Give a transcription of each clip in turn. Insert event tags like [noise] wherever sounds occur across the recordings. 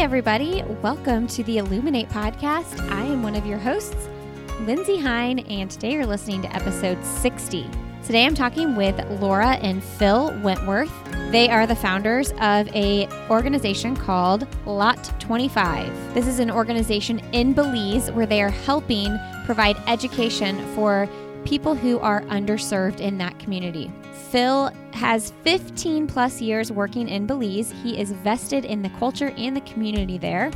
Everybody. Welcome to the Illuminate podcast. I am one of your hosts, Lindsey Hine, and today you're listening to episode 60. Today I'm talking with Laura and Phil Wentworth. They are the founders of a organization called Lot 25. This is an organization in Belize where they are helping provide education for people who are underserved in that community. Phil has 15 plus years working in Belize. He is vested in the culture and the community there.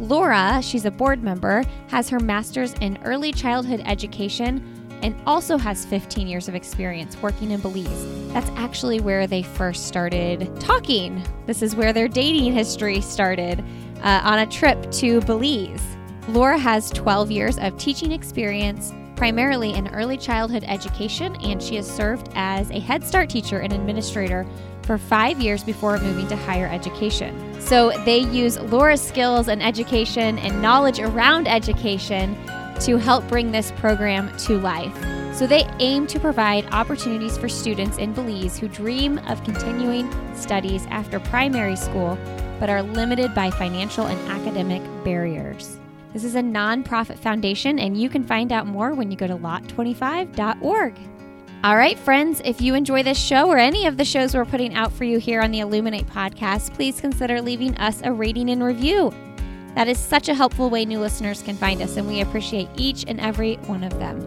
Laura, she's a board member, has her master's in early childhood education and also has 15 years of experience working in Belize. That's actually where they first started talking. This is where their dating history started uh, on a trip to Belize. Laura has 12 years of teaching experience, primarily in early childhood education, and she has served as a Head Start teacher and administrator for five years before moving to higher education. So they use Laura's skills and education and knowledge around education to help bring this program to life. So they aim to provide opportunities for students in Belize who dream of continuing studies after primary school but are limited by financial and academic barriers. This is a nonprofit foundation, and you can find out more when you go to lot25.org. All right, friends, if you enjoy this show or any of the shows we're putting out for you here on the Illuminate podcast, please consider leaving us a rating and review. That is such a helpful way new listeners can find us, and we appreciate each and every one of them.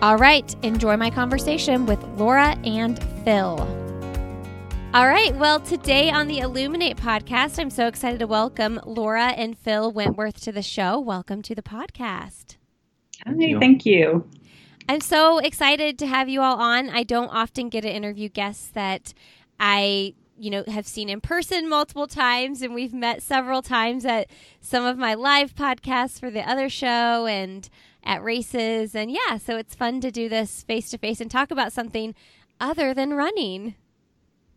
All right, enjoy my conversation with Laura and Phil. All right, well, today on the Illuminate podcast, I'm so excited to welcome Laura and Phil Wentworth to the show. Welcome to the podcast. Hi, thank you. I'm so excited to have you all on. I don't often get to interview guests that I you know have seen in person multiple times and we've met several times at some of my live podcasts for the other show and at races and yeah so it's fun to do this face to face and talk about something other than running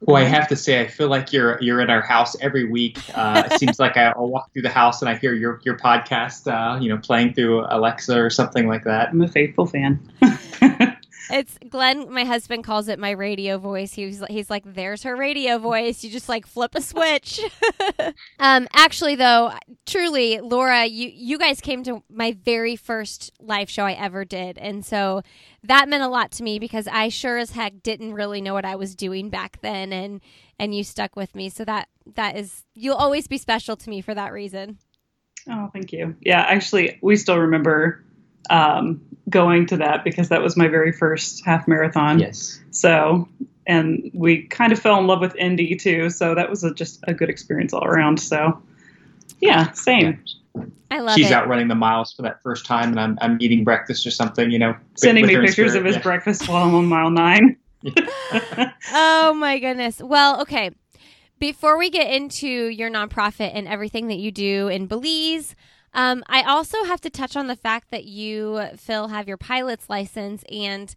well, I have to say, I feel like you're you're in our house every week. Uh, it seems like I'll walk through the house and I hear your your podcast, uh, you know, playing through Alexa or something like that. I'm a faithful fan. [laughs] It's Glenn, my husband calls it my radio voice. He's he's like, "There's her radio voice." You just like flip a switch. [laughs] um, actually, though, truly, Laura, you you guys came to my very first live show I ever did, and so that meant a lot to me because I sure as heck didn't really know what I was doing back then, and and you stuck with me. So that that is you'll always be special to me for that reason. Oh, thank you. Yeah, actually, we still remember um, going to that because that was my very first half marathon. Yes. So, and we kind of fell in love with Indy too. So that was a, just a good experience all around. So, yeah, same. I love it. She's it. out running the miles for that first time, and I'm I'm eating breakfast or something, you know, Sending me pictures spirit, of his yeah. breakfast while I'm on mile nine. [laughs] oh my goodness. Well, okay. Before we get into your nonprofit and everything that you do in Belize, um, I also have to touch on the fact that you, Phil, have your pilot's license and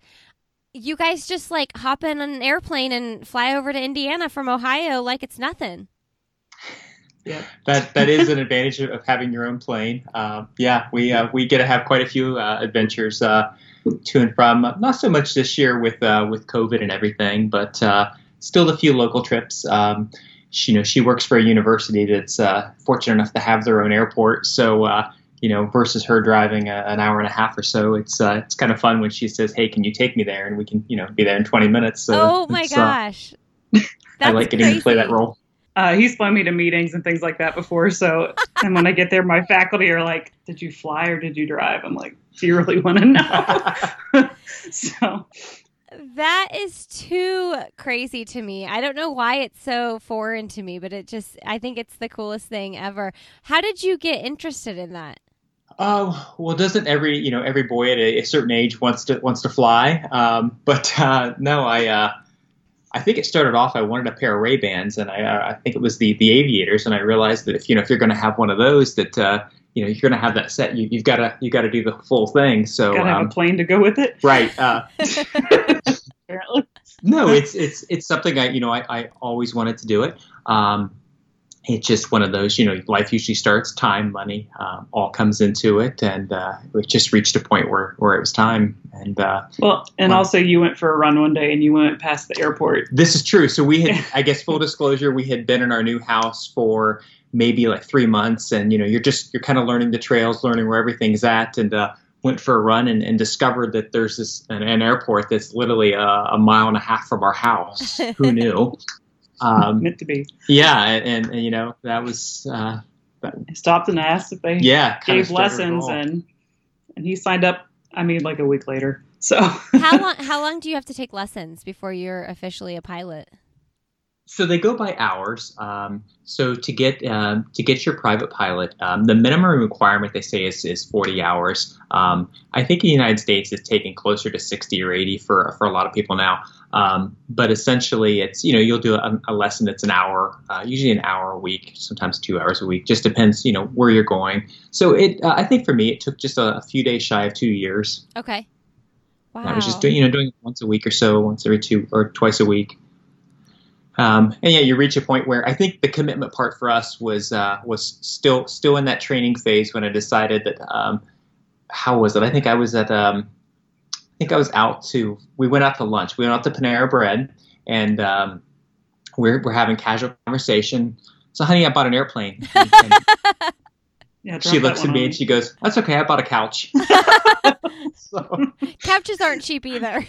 you guys just like hop in an airplane and fly over to Indiana from Ohio like it's nothing. Yeah. That that is an advantage of, having your own plane. Uh, yeah, we uh, we get to have quite a few uh, adventures uh, to and from. Not so much this year with uh, with COVID and everything, but uh, still a few local trips. Um, she, you know, she works for a university that's uh, fortunate enough to have their own airport, so. Uh, you know, versus her driving a, an hour and a half or so, it's uh, it's kind of fun when she says, "Hey, can you take me there?" and we can, you know, be there in 20 minutes. So oh my it's, uh, gosh. [laughs] I like getting to play that role. Uh, he's flown me to meetings and things like that before. So, and when I get there, my faculty are like, "Did you fly or did you drive?" I'm like, "Do you really want to know?" [laughs] so, That is too crazy to me. I don't know why it's so foreign to me, but it just, I think it's the coolest thing ever. How did you get interested in that? Oh well, doesn't every you know every boy at a, a certain age wants to wants to fly? Um, but uh, no, I uh, I think it started off. I wanted a pair of Ray Bans, and I uh, I think it was the the Aviators, and I realized that if you know if you're going to have one of those, that uh, you know you're going to have that set. You, you've got to you got to do the full thing. So Gotta have um, a plane to go with it. right. Uh, [laughs] Apparently. no, it's it's it's something I you know I, I always wanted to do it. Um, it's just one of those you know life usually starts time money um, all comes into it and uh, it just reached a point where where it was time and uh, Well, and Well- also you went for a run one day and you went past the airport. this is true so we had [laughs] i guess full disclosure we had been in our new house for maybe like three months and you know you're just you're kind of learning the trails learning where everything's at and uh, went for a run and, and discovered that there's this an, an airport that's literally a, a mile and a half from our house [laughs] who knew um, meant to be. yeah and, and, and you know that was uh, I stopped and asked if they yeah kinda gave lessons and and he signed up. I mean, like a week later. So how [laughs] long? How long do you have to take lessons before you're officially a pilot? So they go by hours. Um, so to get um, to get your private pilot, um, the minimum requirement they say is, is 40 hours. Um, I think in the United States it's taking closer to 60 or 80 for for a lot of people now. Um, but essentially, it's you know you'll do a, a lesson that's an hour, uh, usually an hour a week, sometimes two hours a week. Just depends you know where you're going. So it uh, I think for me it took just a, a few days shy of two years. Okay. Wow. I was just doing, you know, doing it once a week or so, once every two or twice a week. Um, and yeah, you reach a point where I think the commitment part for us was uh, was still still in that training phase when I decided that um, how was it? I think I was at um, I think I was out to we went out to lunch. We went out to Panera Bread and um, we're we're having casual conversation. So honey, I bought an airplane. [laughs] And- and yeah, she looks at me and she goes, "That's okay. I bought a couch." [laughs] [laughs] so, Couches aren't cheap either.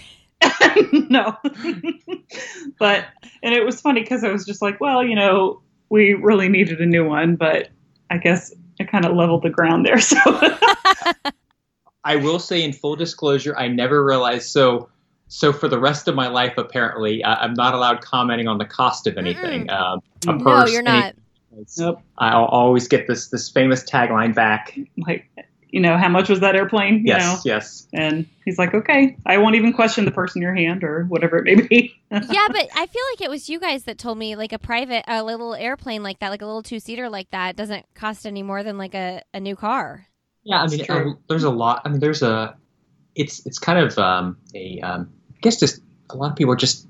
no. but and it was funny because I was just like, well, you know, we really needed a new one, but I guess it kind of leveled the ground there. [laughs] So [laughs] I will say, in full disclosure, I never realized. So, so for the rest of my life, apparently, I, I'm not allowed commenting on the cost of anything. Um, a No, purse, no, you're not. Nope. I'll always get this this famous tagline back. like, you know, how much was that airplane? You Yes, know? yes. And he's like, okay, I won't even question the purse in your hand or whatever it may be. [laughs] yeah, but I feel like it was you guys that told me like a private, a little airplane like that, like a little two seater like that, doesn't cost any more than like a, a new car. Yeah, I mean, true. uh, there's a lot. I mean, there's a. It's it's kind of um, a. Um, I guess just a lot of people are just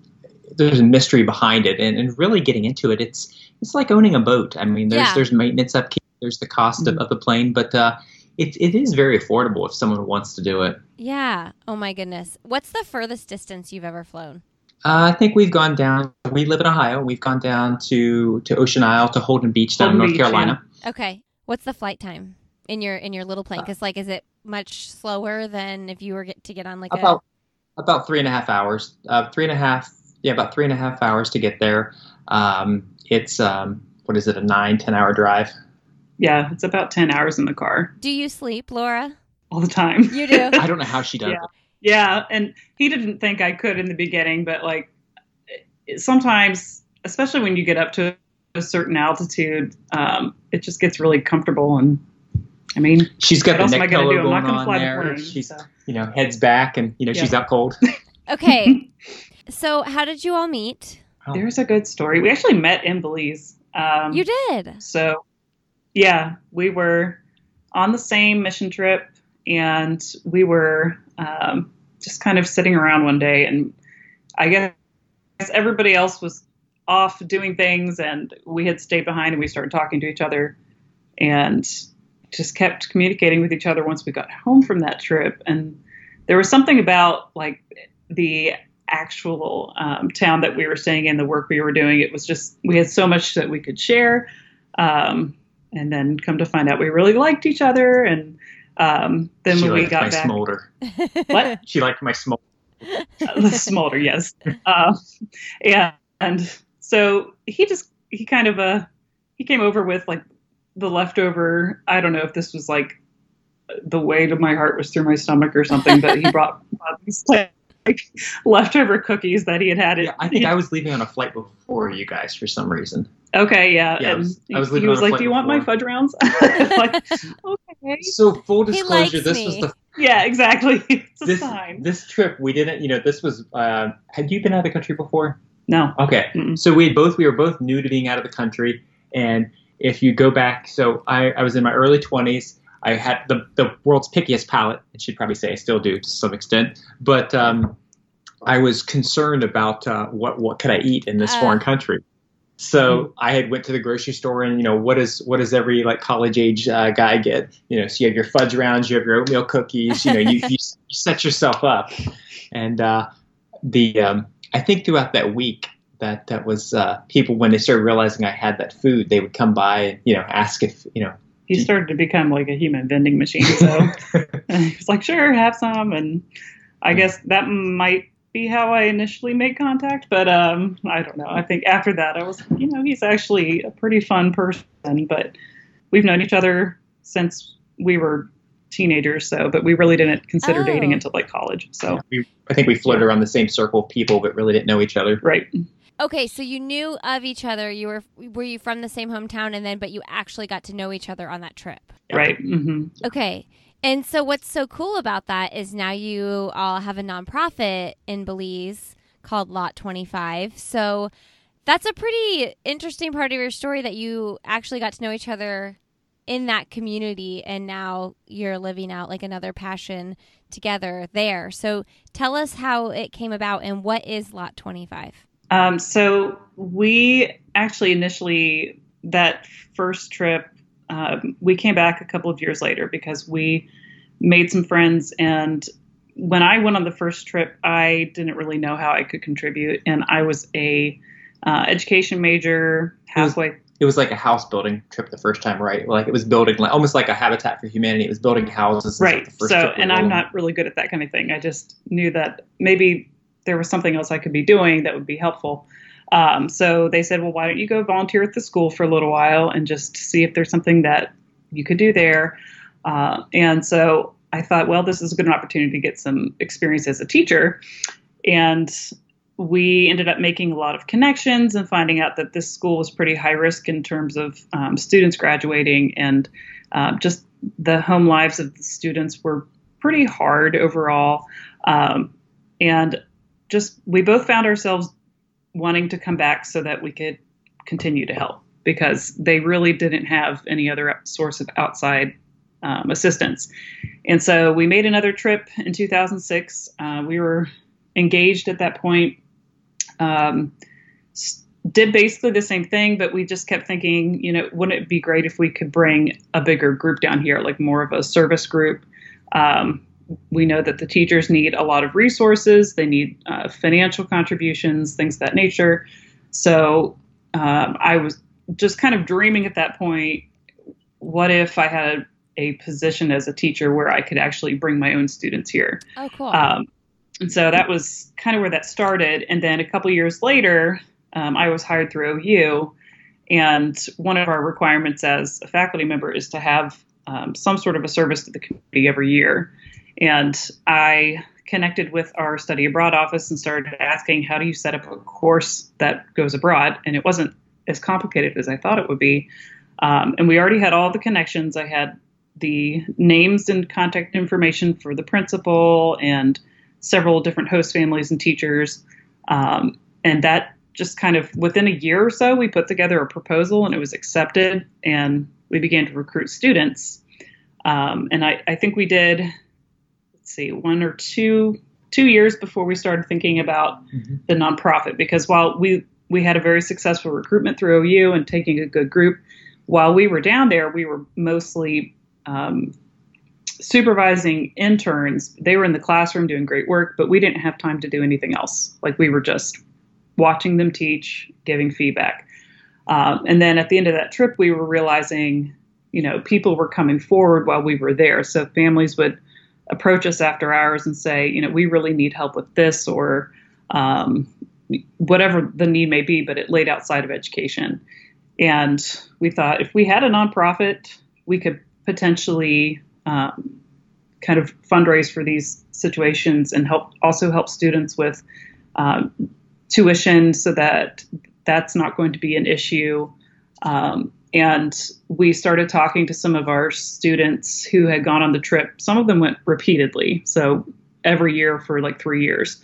there's a mystery behind it, and, and really getting into it. It's it's like owning a boat. I mean, there's Yeah. there's maintenance upkeep, there's the cost of, Mhm. of the plane, but uh, it it is very affordable if someone wants to do it. Yeah. Oh my goodness. What's the furthest distance you've ever flown? Uh, I think we've gone down. We live in Ohio. We've gone down to to Ocean Isle to Holden Beach down in North Beach, Carolina. Okay. What's the flight time in your in your little plane? Because like, is it much slower than if you were get, to get on like about about three and a half hours. Uh, three and a half, yeah, about three and a half hours to get there. Um, it's um, what is it, a nine, ten hour drive? Yeah, it's about 10 hours in the car? Do you sleep, Laura? all the time. You do. [laughs] I don't know how she does Yeah. it. Yeah, and he didn't think I could in the beginning, but like sometimes, especially when you get up to a certain altitude, um, it just gets really comfortable. And I mean, She's got what the else neck going to pillow? I'm going not going to on fly there. the plane. She's so. you know heads back and you know she's Yeah. out cold. [laughs] Okay. so how did you all meet? There's a good story. We actually met in Belize. Um, You did. So, yeah, we were on the same mission trip, and we were um, just kind of sitting around one day, and I guess everybody else was off doing things, and we had stayed behind, and we started talking to each other, and just kept communicating with each other once we got home from that trip, and there was something about like the actual um, town that we were staying in, the work we were doing. It was just we had so much that we could share, um, and then come to find out we really liked each other. And um, then she when we liked my back, smolder. [laughs] what She liked my smolder. [laughs] the smolder, yes. [laughs] Uh, and, and so he just he kind of uh he came over with like the leftover. I don't know if this was like the weight of my heart was through my stomach or something, but he brought, brought these like leftover cookies that he had had. It. Yeah, I think I was leaving on a flight before you guys for some reason. Okay, yeah. Yeah, I was- he, I was he was like, "Do you want my fudge rounds?" [laughs] [laughs] like, okay. okay. So full disclosure, this me. was the [laughs] Yeah, exactly. It's a this sign. this trip we didn't. You know, this was. Uh, had you been out of the country before? No. Okay, Mm-mm. so we both we were both new to being out of the country, and if you go back, so I, I was in my early twenties. I had the the world's pickiest palate, and she'd probably say I still do to some extent, but um, I was concerned about uh, what what could I eat in this Uh. foreign country. So I had went to the grocery store, and you know what is what does every like college age uh, guy get? You know, so you have your fudge rounds, you have your oatmeal cookies. You know, you, you, [laughs] set yourself up, and uh, the um, I think throughout that week that that was uh, people when they started realizing I had that food, they would come by and you know ask if you know. He started to become like a human vending machine. So [laughs] [laughs] he was like, sure, have some. And I guess that might be how I initially made contact. But um, I don't know. I think after that, I was, you know, he's actually a pretty fun person. But we've known each other since we were teenagers. So, but we really didn't consider Oh. dating until like college. So, we, I think we floated around the same circle of people, but really didn't know each other. right. Okay, so you knew of each other. You were were you from the same hometown, and then but you actually got to know each other on that trip. Yeah. Right. hmm Okay. And so what's so cool about that is now you all have a nonprofit in Belize called Lot 25. So that's a pretty interesting part of your story that you actually got to know each other in that community and now you're living out like another passion together there. So tell us how it came about and what is Lot 25? Um, so we actually initially that first trip, um, we came back a couple of years later because we made some friends. And when I went on the first trip, I didn't really know how I could contribute, and I was a uh, education major halfway. It was like a house building trip the first time, right? Like it was building like almost like a Habitat for Humanity. It was building houses. Right. the first So, and I'm not really good at that kind of thing. I just knew that maybe there was something else I could be doing that would be helpful. Um, so they said, well, why don't you go volunteer at the school for a little while and just see if there's something that you could do there. Uh, and so I thought, well, this is a good opportunity to get some experience as a teacher. And we ended up making a lot of connections and finding out that this school was pretty high risk in terms of um, students graduating and uh, just the home lives of the students were pretty hard overall. Um, and just we both found ourselves wanting to come back so that we could continue to help because they really didn't have any other source of outside um, assistance. And so we made another trip in 2006. Uh, we were engaged at that point. Um, did basically the same thing, but we just kept thinking, you know, wouldn't it be great if we could bring a bigger group down here, like more of a service group? Um, we know that the teachers need a lot of resources, they need uh, financial contributions, things of that nature. So um, I was just kind of dreaming at that point what if I had a position as a teacher where I could actually bring my own students here? Oh, cool. Um, and so that was kind of where that started. And then a couple years later, um, I was hired through OU. And one of our requirements as a faculty member is to have um, some sort of a service to the community every year. And I connected with our study abroad office and started asking, how do you set up a course that goes abroad? And it wasn't as complicated as I thought it would be. Um, and we already had all the connections. I had the names and contact information for the principal and several different host families and teachers. Um, and that just kind of within a year or so, we put together a proposal and it was accepted, and we began to recruit students. Um, and I, I think we did, see, one or two two years before we started thinking about Mhm. the nonprofit. Because while we we had a very successful recruitment through OU and taking a good group, while we were down there, we were mostly um, supervising interns. They were in the classroom doing great work, but we didn't have time to do anything else. Like we were just watching them teach, giving feedback. Um, and then at the end of that trip, we were realizing, you know, people were coming forward while we were there. So families would approach us after hours and say, you know, we really need help with this or um, whatever the need may be, but it laid outside of education. And we thought if we had a nonprofit, we could potentially um, kind of fundraise for these situations and help also help students with um, tuition so that that's not going to be an issue. Um, And we started talking to some of our students who had gone on the trip. Some of them went repeatedly, so every year for like three years.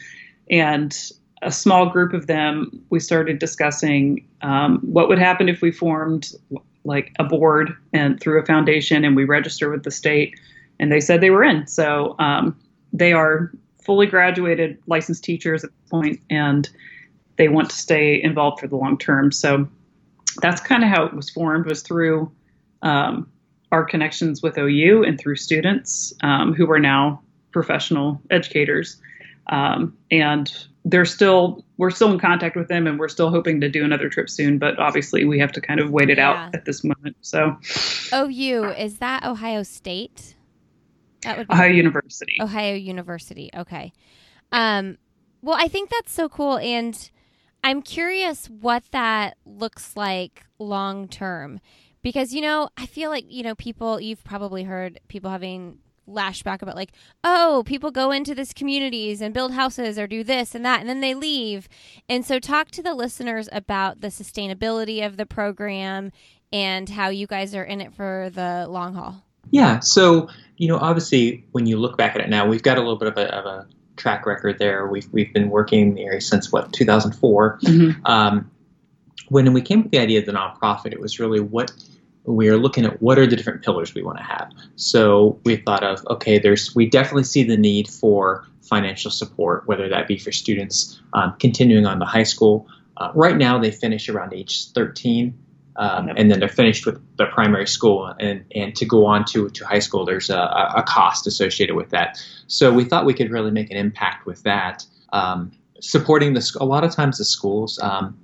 And a small group of them, we started discussing um, what would happen if we formed like a board and through a foundation and we register with the state. And they said they were in. So um, they are fully graduated licensed teachers at this point, and they want to stay involved for the long term. So that's kind of how it was formed was through um, our connections with OU and through students um, who are now professional educators. Um, and they're still we're still in contact with them and we're still hoping to do another trip soon but obviously we have to kind of wait it yeah. out at this moment so ou is that ohio state that would be ohio university ohio university okay um well i think that's so cool and I'm curious what that looks like long term. Because, you know, I feel like, you know, people, you've probably heard people having lashback about like, oh, people go into these communities and build houses or do this and that, and then they leave. And so, talk to the listeners about the sustainability of the program and how you guys are in it for the long haul. Yeah. So, you know, obviously, when you look back at it now, we've got a little bit of a, of a track record there. We've we've been working in the area since what 2004. Mm-hmm. Um, when we came up with the idea of the nonprofit, it was really what we are looking at what are the different pillars we want to have. So we thought of okay, there's we definitely see the need for financial support, whether that be for students um, continuing on the high school. Uh, right now, they finish around age 13 um, and then they're finished with the primary school and, and to go on to, to high school there's a, a cost associated with that. So we thought we could really make an impact with that. Um, supporting the a lot of times the schools um,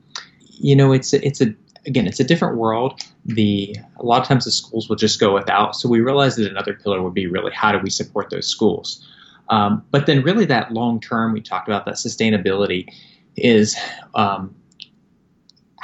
you know it's a, it's a again it's a different world. The a lot of times the schools will just go without. So we realized that another pillar would be really how do we support those schools? Um, but then really that long term we talked about that sustainability is um,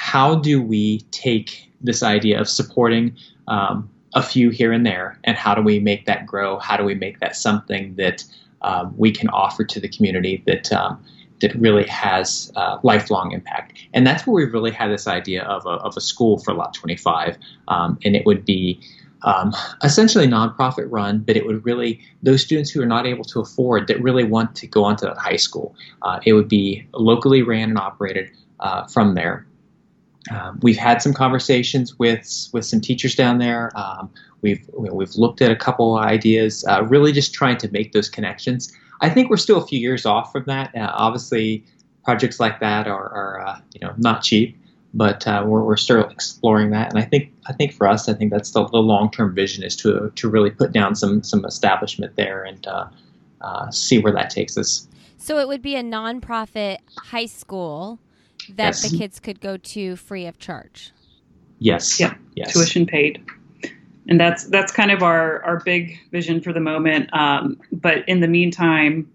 how do we take this idea of supporting um, a few here and there, and how do we make that grow? How do we make that something that um, we can offer to the community that um, that really has uh, lifelong impact? And that's where we really had this idea of a, of a school for Lot 25, um, and it would be. Um, essentially nonprofit run, but it would really those students who are not able to afford that really want to go on to that high school. Uh, it would be locally ran and operated uh, from there. Um, we've had some conversations with with some teachers down there. Um, we've we've looked at a couple ideas, uh, really just trying to make those connections. I think we're still a few years off from that. Uh, obviously, projects like that are, are uh, you know not cheap, but uh, we're, we're still exploring that. And I think I think for us, I think that's the, the long term vision is to to really put down some some establishment there and uh, uh, see where that takes us. So it would be a nonprofit high school that yes. the kids could go to free of charge. Yes. Yeah. Yes. Tuition paid. And that's that's kind of our our big vision for the moment. Um, but in the meantime,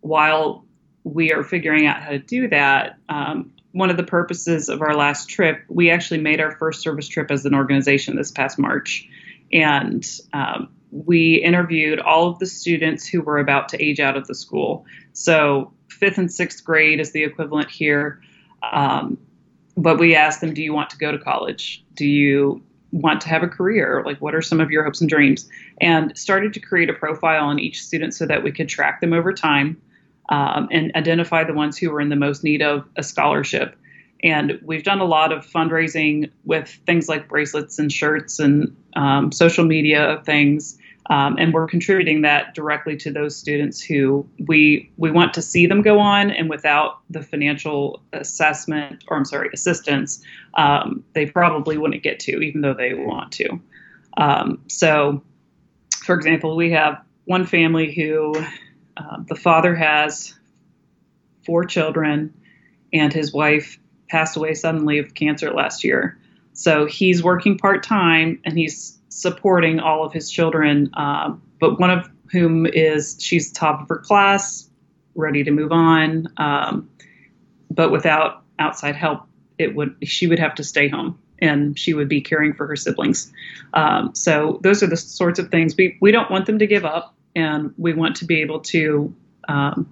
while we are figuring out how to do that, um, one of the purposes of our last trip, we actually made our first service trip as an organization this past March, and um, we interviewed all of the students who were about to age out of the school. So fifth and sixth grade is the equivalent here. Um, but we asked them, do you want to go to college? Do you want to have a career? Like, what are some of your hopes and dreams? And started to create a profile on each student so that we could track them over time um, and identify the ones who were in the most need of a scholarship. And we've done a lot of fundraising with things like bracelets and shirts and um, social media things um, and we're contributing that directly to those students who we we want to see them go on, and without the financial assessment, or I'm sorry, assistance, um, they probably wouldn't get to, even though they want to. Um, so, for example, we have one family who uh, the father has four children, and his wife passed away suddenly of cancer last year. So he's working part time, and he's supporting all of his children, uh, but one of whom is she's top of her class, ready to move on, um, but without outside help, it would she would have to stay home and she would be caring for her siblings. Um, so those are the sorts of things we we don't want them to give up, and we want to be able to um,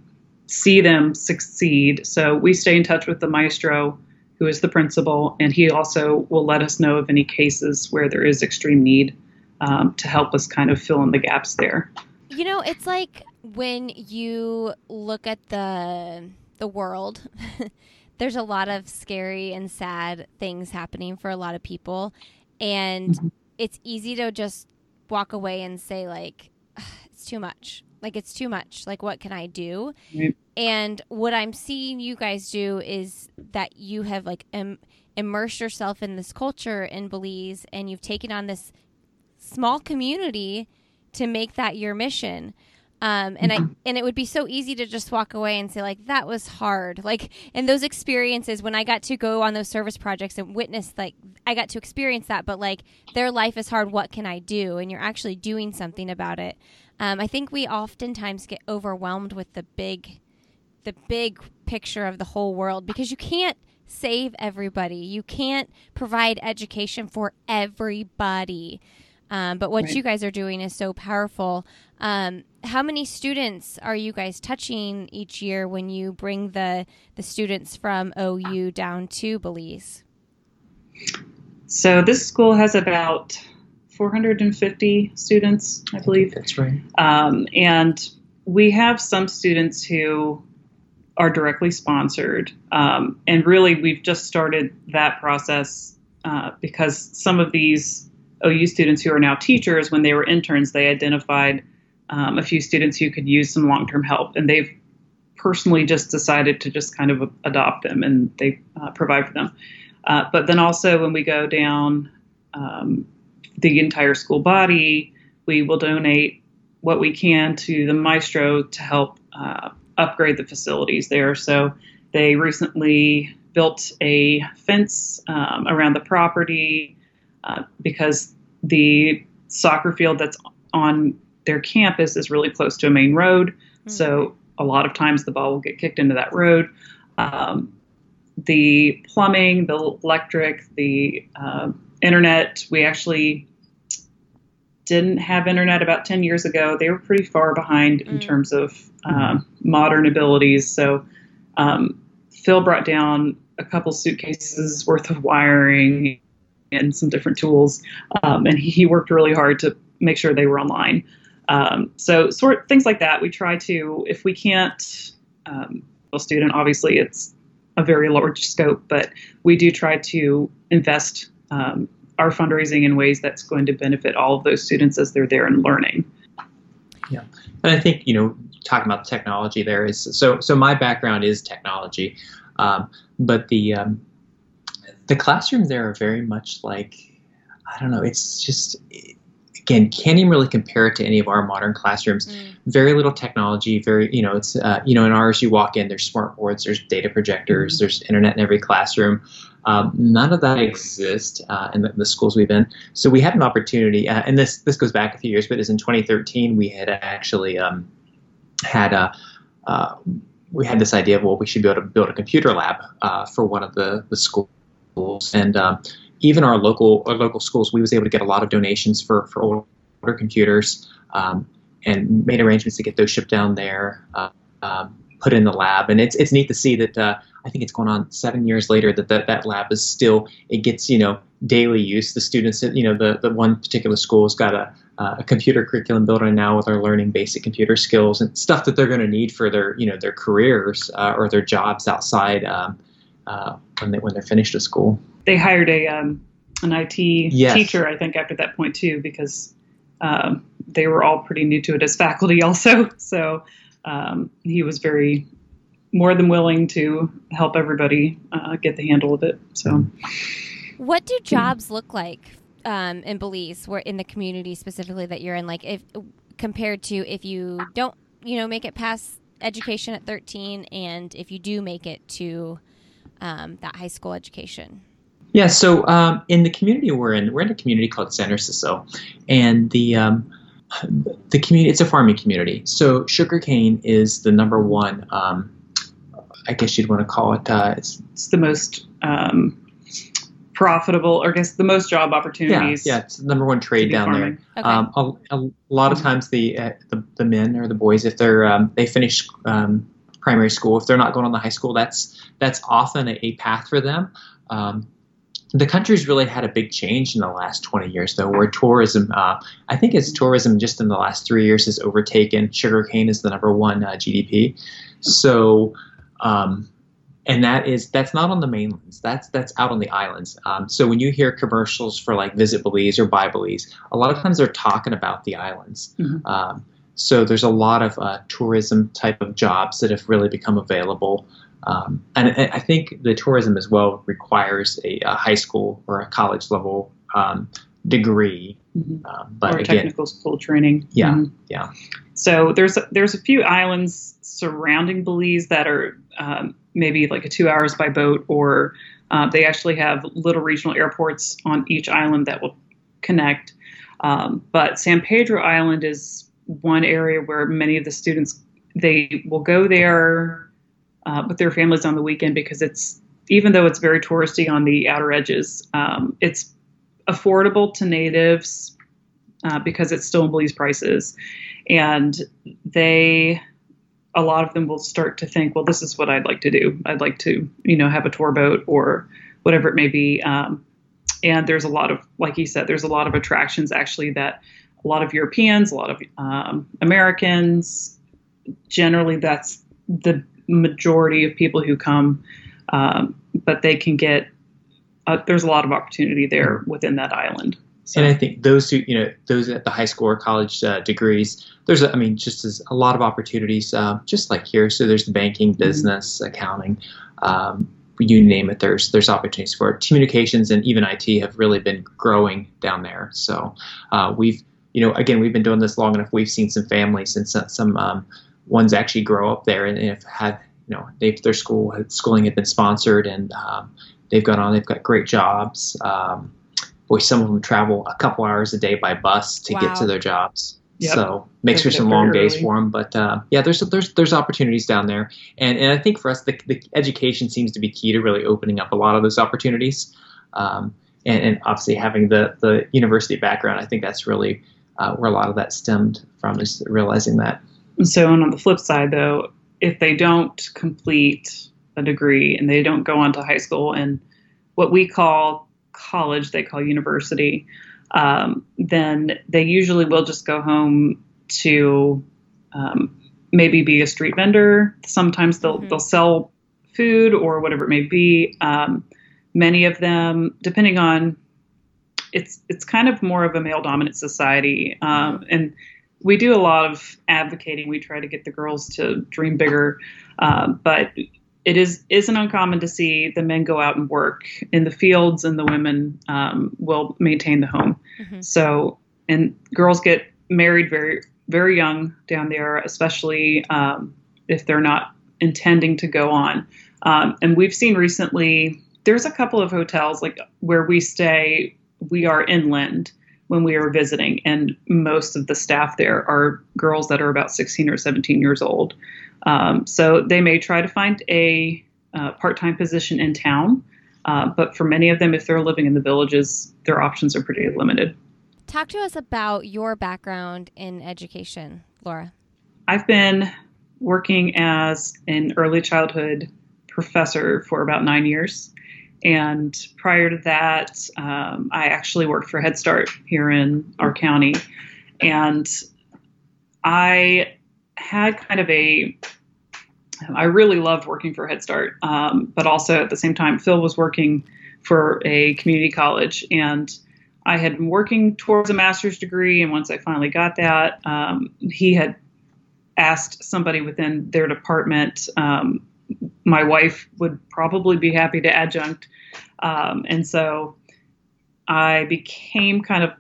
see them succeed. So we stay in touch with the maestro who is the principal, and he also will let us know of any cases where there is extreme need um, to help us kind of fill in the gaps there. You know, it's like when you look at the the world. [laughs] there's a lot of scary and sad things happening for a lot of people, and mm-hmm. it's easy to just walk away and say like, "It's too much." Like it's too much. Like what can I do? And what I'm seeing you guys do is that you have like Im- immersed yourself in this culture in Belize and you've taken on this small community to make that your mission. Um, and mm-hmm. I and it would be so easy to just walk away and say like that was hard. Like and those experiences when I got to go on those service projects and witness like I got to experience that, but like their life is hard. What can I do? And you're actually doing something about it. Um, I think we oftentimes get overwhelmed with the big, the big picture of the whole world because you can't save everybody. You can't provide education for everybody. Um, but what right. you guys are doing is so powerful. Um, how many students are you guys touching each year when you bring the the students from OU down to Belize? So this school has about 450 students, I believe. That's right. Um, and we have some students who are directly sponsored, um, and really we've just started that process uh, because some of these OU students who are now teachers, when they were interns, they identified um, a few students who could use some long-term help, and they've personally just decided to just kind of adopt them and they uh, provide for them. Uh, but then also when we go down um, the entire school body, we will donate what we can to the maestro to help uh, upgrade the facilities there. So they recently built a fence um, around the property uh, because the soccer field that's on their campus is really close to a main road. Mm-hmm. So a lot of times the ball will get kicked into that road. Um, the plumbing, the electric, the uh, internet, we actually didn't have internet about 10 years ago. They were pretty far behind mm. in terms of um, modern abilities. So um, Phil brought down a couple suitcases worth of wiring and some different tools, um, and he, worked really hard to make sure they were online. Um, so sort things like that. We try to, if we can't, um, a student obviously it's a very large scope, but we do try to invest um, our fundraising in ways that's going to benefit all of those students as they're there and learning. Yeah, and I think you know talking about technology there is so so my background is technology, um, but the um, the classrooms there are very much like I don't know. It's just again can't even really compare it to any of our modern classrooms. Mm. Very little technology. Very you know it's uh, you know in ours you walk in there's smart boards, there's data projectors, mm. there's internet in every classroom. Um, none of that exists uh, in the, the, schools we've been. So we had an opportunity, uh, and this this goes back a few years, but is in 2013 we had actually um, had a uh, we had this idea of well we should be able to build a computer lab uh, for one of the the schools, and um, even our local our local schools we was able to get a lot of donations for for older computers um, and made arrangements to get those shipped down there. Uh, um, put in the lab, and it's it's neat to see that uh, I think it's going on seven years later that that, that lab is still it gets you know daily use. The students, you know, the the one particular school has got a a computer curriculum built on now with our learning basic computer skills and stuff that they're going to need for their you know their careers uh, or their jobs outside um, uh, when they when they're finished at school. They hired a um, an IT yes. teacher, I think, after that point too, because um, they were all pretty new to it as faculty [laughs] also. So um, he was very more than willing to help everybody uh, get the handle of it. So, what do jobs look like um, in Belize, where in the community specifically that you're in? Like, if compared to if you don't, you know, make it past education at 13, and if you do make it to um, that high school education. Yeah, so um, in the community we're in, we're in a community called San Narciso, and the um, the community it's a farming community. So sugarcane is the number one um, I guess you'd want to call it. Uh, it's, it's the most um, profitable, or I guess the most job opportunities. Yeah, yeah it's the number one trade down farming. there. Okay. Um, a, a, lot of times the, uh, the, the men or the boys, if they're um, they finish um, primary school. If they're not going on the high school, that's that's often a, a path for them. Um, the country's really had a big change in the last 20 years, though, where tourism, uh, I think it's tourism just in the last three years has overtaken sugarcane as the number one uh, GDP. So, um, and that is that's not on the mainlands. That's that's out on the islands. Um, so when you hear commercials for like Visit Belize or Buy Belize, a lot of times they're talking about the islands. Mm-hmm. Um, so there's a lot of uh, tourism type of jobs that have really become available. Um, and I think the tourism as well requires a, a high school or a college level um, degree. Mm-hmm. Um, but or again, technical school training. Yeah, mm-hmm. yeah. So there's there's a few islands surrounding Belize that are um, maybe like a two hours by boat, or uh, they actually have little regional airports on each island that will connect. Um, but San Pedro Island is one area where many of the students they will go there uh, with their families on the weekend because it's even though it's very touristy on the outer edges, um, it's affordable to natives uh, because it's still in Belize prices, and they a lot of them will start to think, well, this is what I'd like to do. I'd like to, you know, have a tour boat or whatever it may be. Um, and there's a lot of, like you said, there's a lot of attractions actually that a lot of Europeans, a lot of um, Americans, generally that's the majority of people who come, um, but they can get. Uh, there's a lot of opportunity there within that island. So. And I think those who, you know, those at the high school or college uh, degrees, there's, a, I mean, just as a lot of opportunities, uh, just like here. So there's the banking, mm-hmm. business, mm-hmm. accounting, um, you name it. There's there's opportunities for it. Communications and even IT have really been growing down there. So uh, we've, you know, again, we've been doing this long enough. We've seen some families and some, some um, ones actually grow up there and, have had you know they've their school schooling had been sponsored and um, they've gone on they've got great jobs um, boy some of them travel a couple hours a day by bus to wow. get to their jobs yep. so makes for some long early. days for them but uh, yeah there's there's there's opportunities down there and and I think for us the, the education seems to be key to really opening up a lot of those opportunities um, and, and, obviously having the the university background I think that's really uh, where a lot of that stemmed from is realizing that so, and on the flip side, though, if they don't complete a degree and they don't go on to high school and what we call college, they call university, um, then they usually will just go home to um, maybe be a street vendor. Sometimes they'll mm-hmm. they'll sell food or whatever it may be. Um, many of them, depending on it's it's kind of more of a male dominant society, um, mm-hmm. and we do a lot of advocating. We try to get the girls to dream bigger, uh, but it is isn't uncommon to see the men go out and work in the fields, and the women um, will maintain the home. Mm-hmm. So, and girls get married very very young down there, especially um, if they're not intending to go on. Um, and we've seen recently there's a couple of hotels like where we stay. We are inland when we were visiting, and most of the staff there are girls that are about 16 or 17 years old. Um, so they may try to find a uh, part-time position in town, uh, but for many of them, if they're living in the villages, their options are pretty limited. Talk to us about your background in education, Laura. I've been working as an early childhood professor for about nine years. And prior to that, um, I actually worked for Head Start here in our county. And I had kind of a, I really loved working for Head Start, um, but also at the same time, Phil was working for a community college. And I had been working towards a master's degree. And once I finally got that, um, he had asked somebody within their department um, my wife would probably be happy to adjunct. Um, and so I became kind of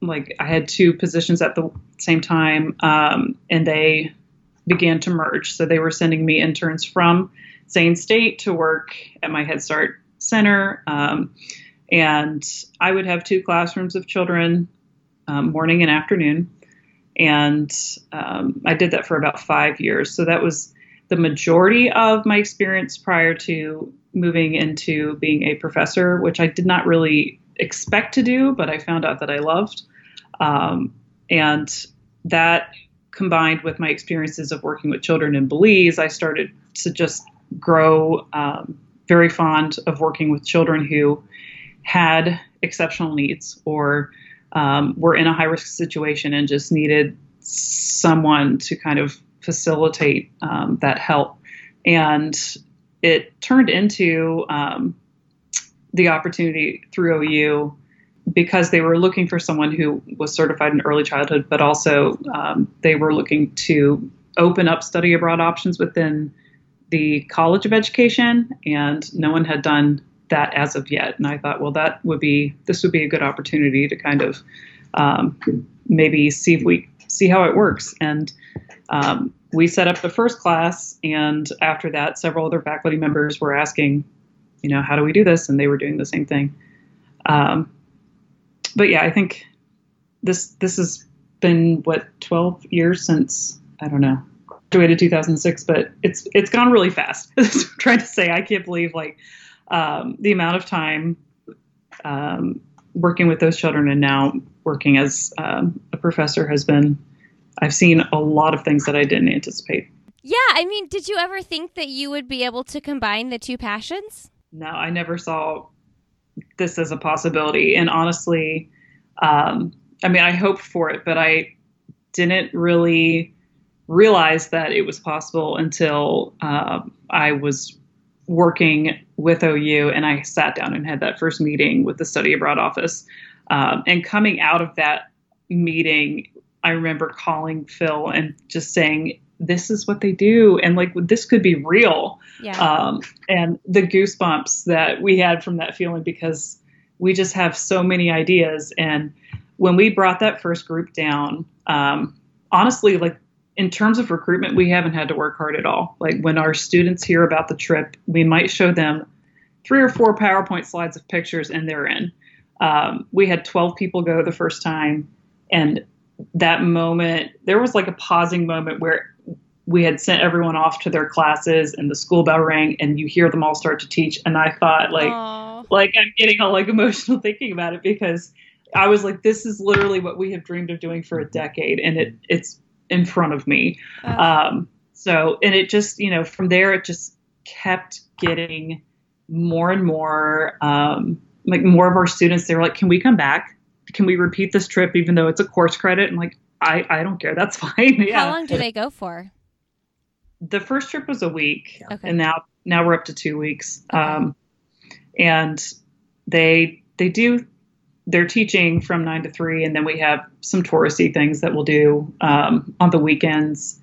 like I had two positions at the same time, um, and they began to merge. So they were sending me interns from Zane State to work at my Head Start center. Um, and I would have two classrooms of children, um, morning and afternoon. And um, I did that for about five years. So that was the majority of my experience prior to moving into being a professor, which I did not really expect to do, but I found out that I loved. Um, and that combined with my experiences of working with children in Belize, I started to just grow um, very fond of working with children who had exceptional needs or um, were in a high risk situation and just needed someone to kind of facilitate um, that help. And it turned into um, the opportunity through OU because they were looking for someone who was certified in early childhood, but also um, they were looking to open up study abroad options within the College of Education, and no one had done that as of yet. And I thought, well, that would be this would be a good opportunity to kind of um, maybe see if we see how it works. And um, we set up the first class, and after that, several other faculty members were asking, you know, how do we do this? And they were doing the same thing. Um, but yeah, I think this this has been what 12 years since I don't know graduated 2006, but it's it's gone really fast. [laughs] I'm trying to say I can't believe like um, the amount of time um, working with those children and now working as um, a professor has been. I've seen a lot of things that I didn't anticipate. Yeah, I mean, did you ever think that you would be able to combine the two passions? No, I never saw this as a possibility. And honestly, um, I mean, I hoped for it, but I didn't really realize that it was possible until uh, I was working with OU and I sat down and had that first meeting with the study abroad office. Um, and coming out of that meeting, I remember calling Phil and just saying, this is what they do and like this could be real. Yeah. um, and the goosebumps that we had from that feeling because we just have so many ideas. And when we brought that first group down um, honestly like in terms of recruitment we haven't had to work hard at all. Like when our students hear about the trip we might show them three or four powerpoint slides of pictures and they're in. Um, we had 12 people go the first time and that moment there was like a pausing moment where we had sent everyone off to their classes and the school bell rang and you hear them all start to teach. And i thought like Aww. like i'm getting all like [laughs] emotional thinking about it because i was like this is literally what we have dreamed of doing for a decade and it it's in front of me. Um, so and it just you know from there it just kept getting more and more um, like more of our students they were like can we come back can we repeat this trip even though it's a course credit and like I, I don't care. That's [laughs] fine. Yeah. How long do they go for? the first trip was a week, okay. and now now we're up to two weeks. Okay. Um, and they they do they're teaching from nine to three, and then we have some touristy things that we'll do um, on the weekends.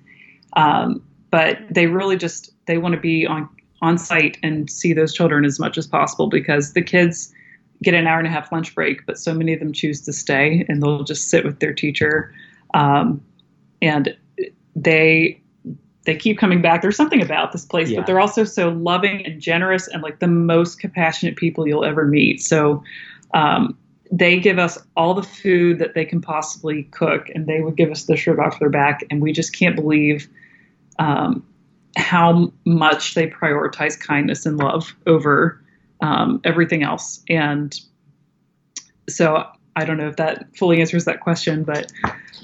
Um, but they really just they want to be on on site and see those children as much as possible because the kids get an hour and a half lunch break, but so many of them choose to stay and they'll just sit with their teacher. Um, and they they keep coming back. There's something about this place, yeah. but they're also so loving and generous and like the most compassionate people you'll ever meet. So um, they give us all the food that they can possibly cook, and they would give us the shirt off their back, and we just can't believe um, how much they prioritize kindness and love over um, everything else. And so I don't know if that fully answers that question, but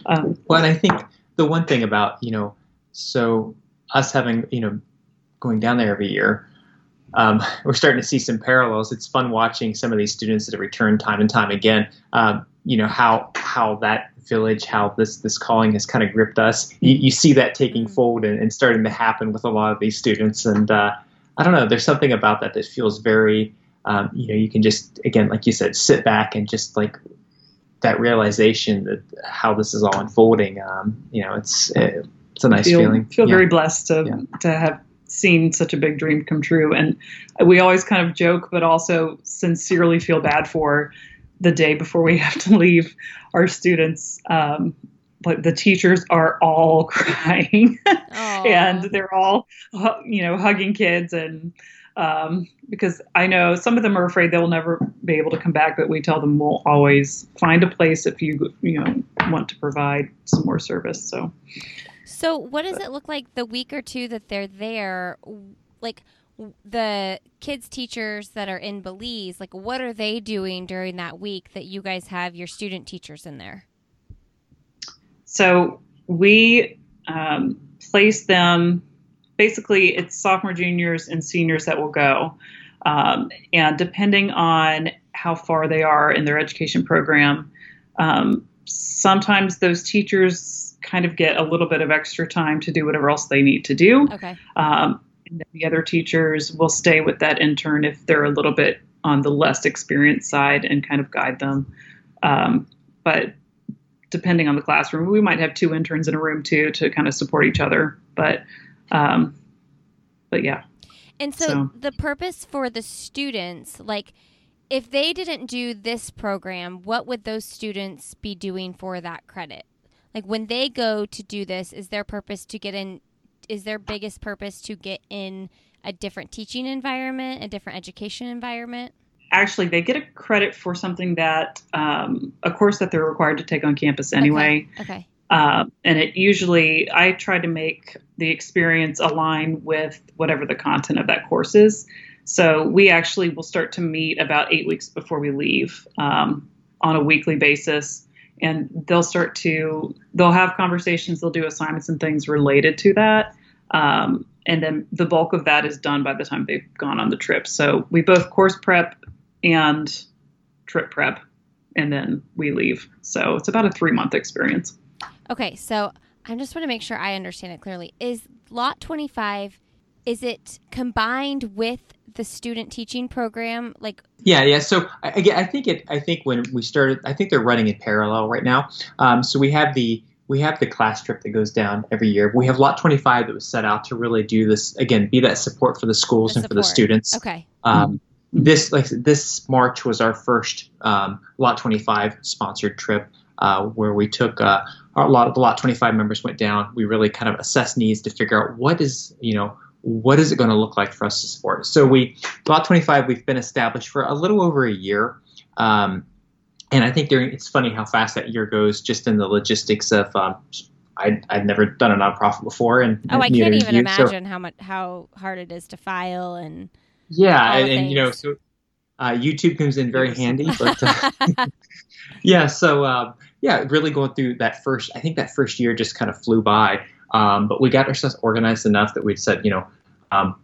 um, well, and I think the one thing about you know so us having, you know, going down there every year, um, [laughs] we're starting to see some parallels. It's fun watching some of these students that have returned time and time again. Um, you know how how that village, how this this calling has kind of gripped us. You, you see that taking mm-hmm. fold and, and, starting to happen with a lot of these students. And uh, I don't know, there's something about that that feels very, um, you know, you can just again, like you said, sit back and just like that realization that how this is all unfolding. Um, you know, it's. It, it's a nice feel, feeling. Feel yeah. very blessed to yeah. to have seen such a big dream come true. And we always kind of joke, but also sincerely feel bad for the day before we [laughs] have to leave our students. Um, but the teachers are all [laughs] crying and they're all, you know, hugging kids and, um, because I know some of them are afraid they'll never be able to come back, but we tell them we'll always find a place if you, you know, want to provide some more service. So, so, what does it look like the week or two that they're there? Like the kids teachers that are in Belize, like what are they doing during that week that you guys have your student teachers in there? So, we um, place them basically it's sophomore juniors and seniors that will go um, and depending on how far they are in their education program um, sometimes those teachers kind of get a little bit of extra time to do whatever else they need to do Okay. um, and then the other teachers will stay with that intern if they're a little bit on the less experienced side and kind of guide them. Um, but depending on the classroom, we might have two interns in a room too to kind of support each other. But um, but yeah, And so, So- the purpose for the students, like if they didn't do this program, what would those students be doing for that credit? Like when they go to do this, is their purpose to get in is their biggest purpose to get in a different teaching environment, a different education environment? Actually, they get a credit for something that um, a course that they're required to take on campus anyway. Okay. Um, and it usually, I try to make the experience align with whatever the content of that course is. So we actually will start to meet about eight weeks before we leave um, on a weekly basis. And they'll start to, they'll have conversations, they'll do assignments and things related to that. Um, and then the bulk of that is done by the time they've gone on the trip. So we both course prep and trip prep, and then we leave. So it's about a three month experience. Okay, so I just want to make sure I understand it clearly. Is lot 25 is it combined with the student teaching program like Yeah, yeah. So I, again, I think it. I think when we started, I think they're running in parallel right now. Um, so we have the we have the class trip that goes down every year. We have Lot 25 that was set out to really do this again, be that support for the schools The and for the students. okay. Um, this like this March was our first um, Lot 25 sponsored trip uh, where we took uh, a lot of the Lot 25 members went down. We really kind of assessed needs to figure out what is you know what is it going to look like for us to support. So we Lot 25 we've been established for a little over a year. Um, and I think during, it's funny how fast that year goes just in the logistics of um, I'd, I'd never done a nonprofit before and Oh, I can't even you. So- imagine how much how hard it is to file and yeah, and, and you know, so uh, YouTube comes in very handy. [laughs] But uh, [laughs] yeah, so uh, yeah, really going through that first. I think that first year just kind of flew by. Um, but we got ourselves organized enough that we'd said, you know, um,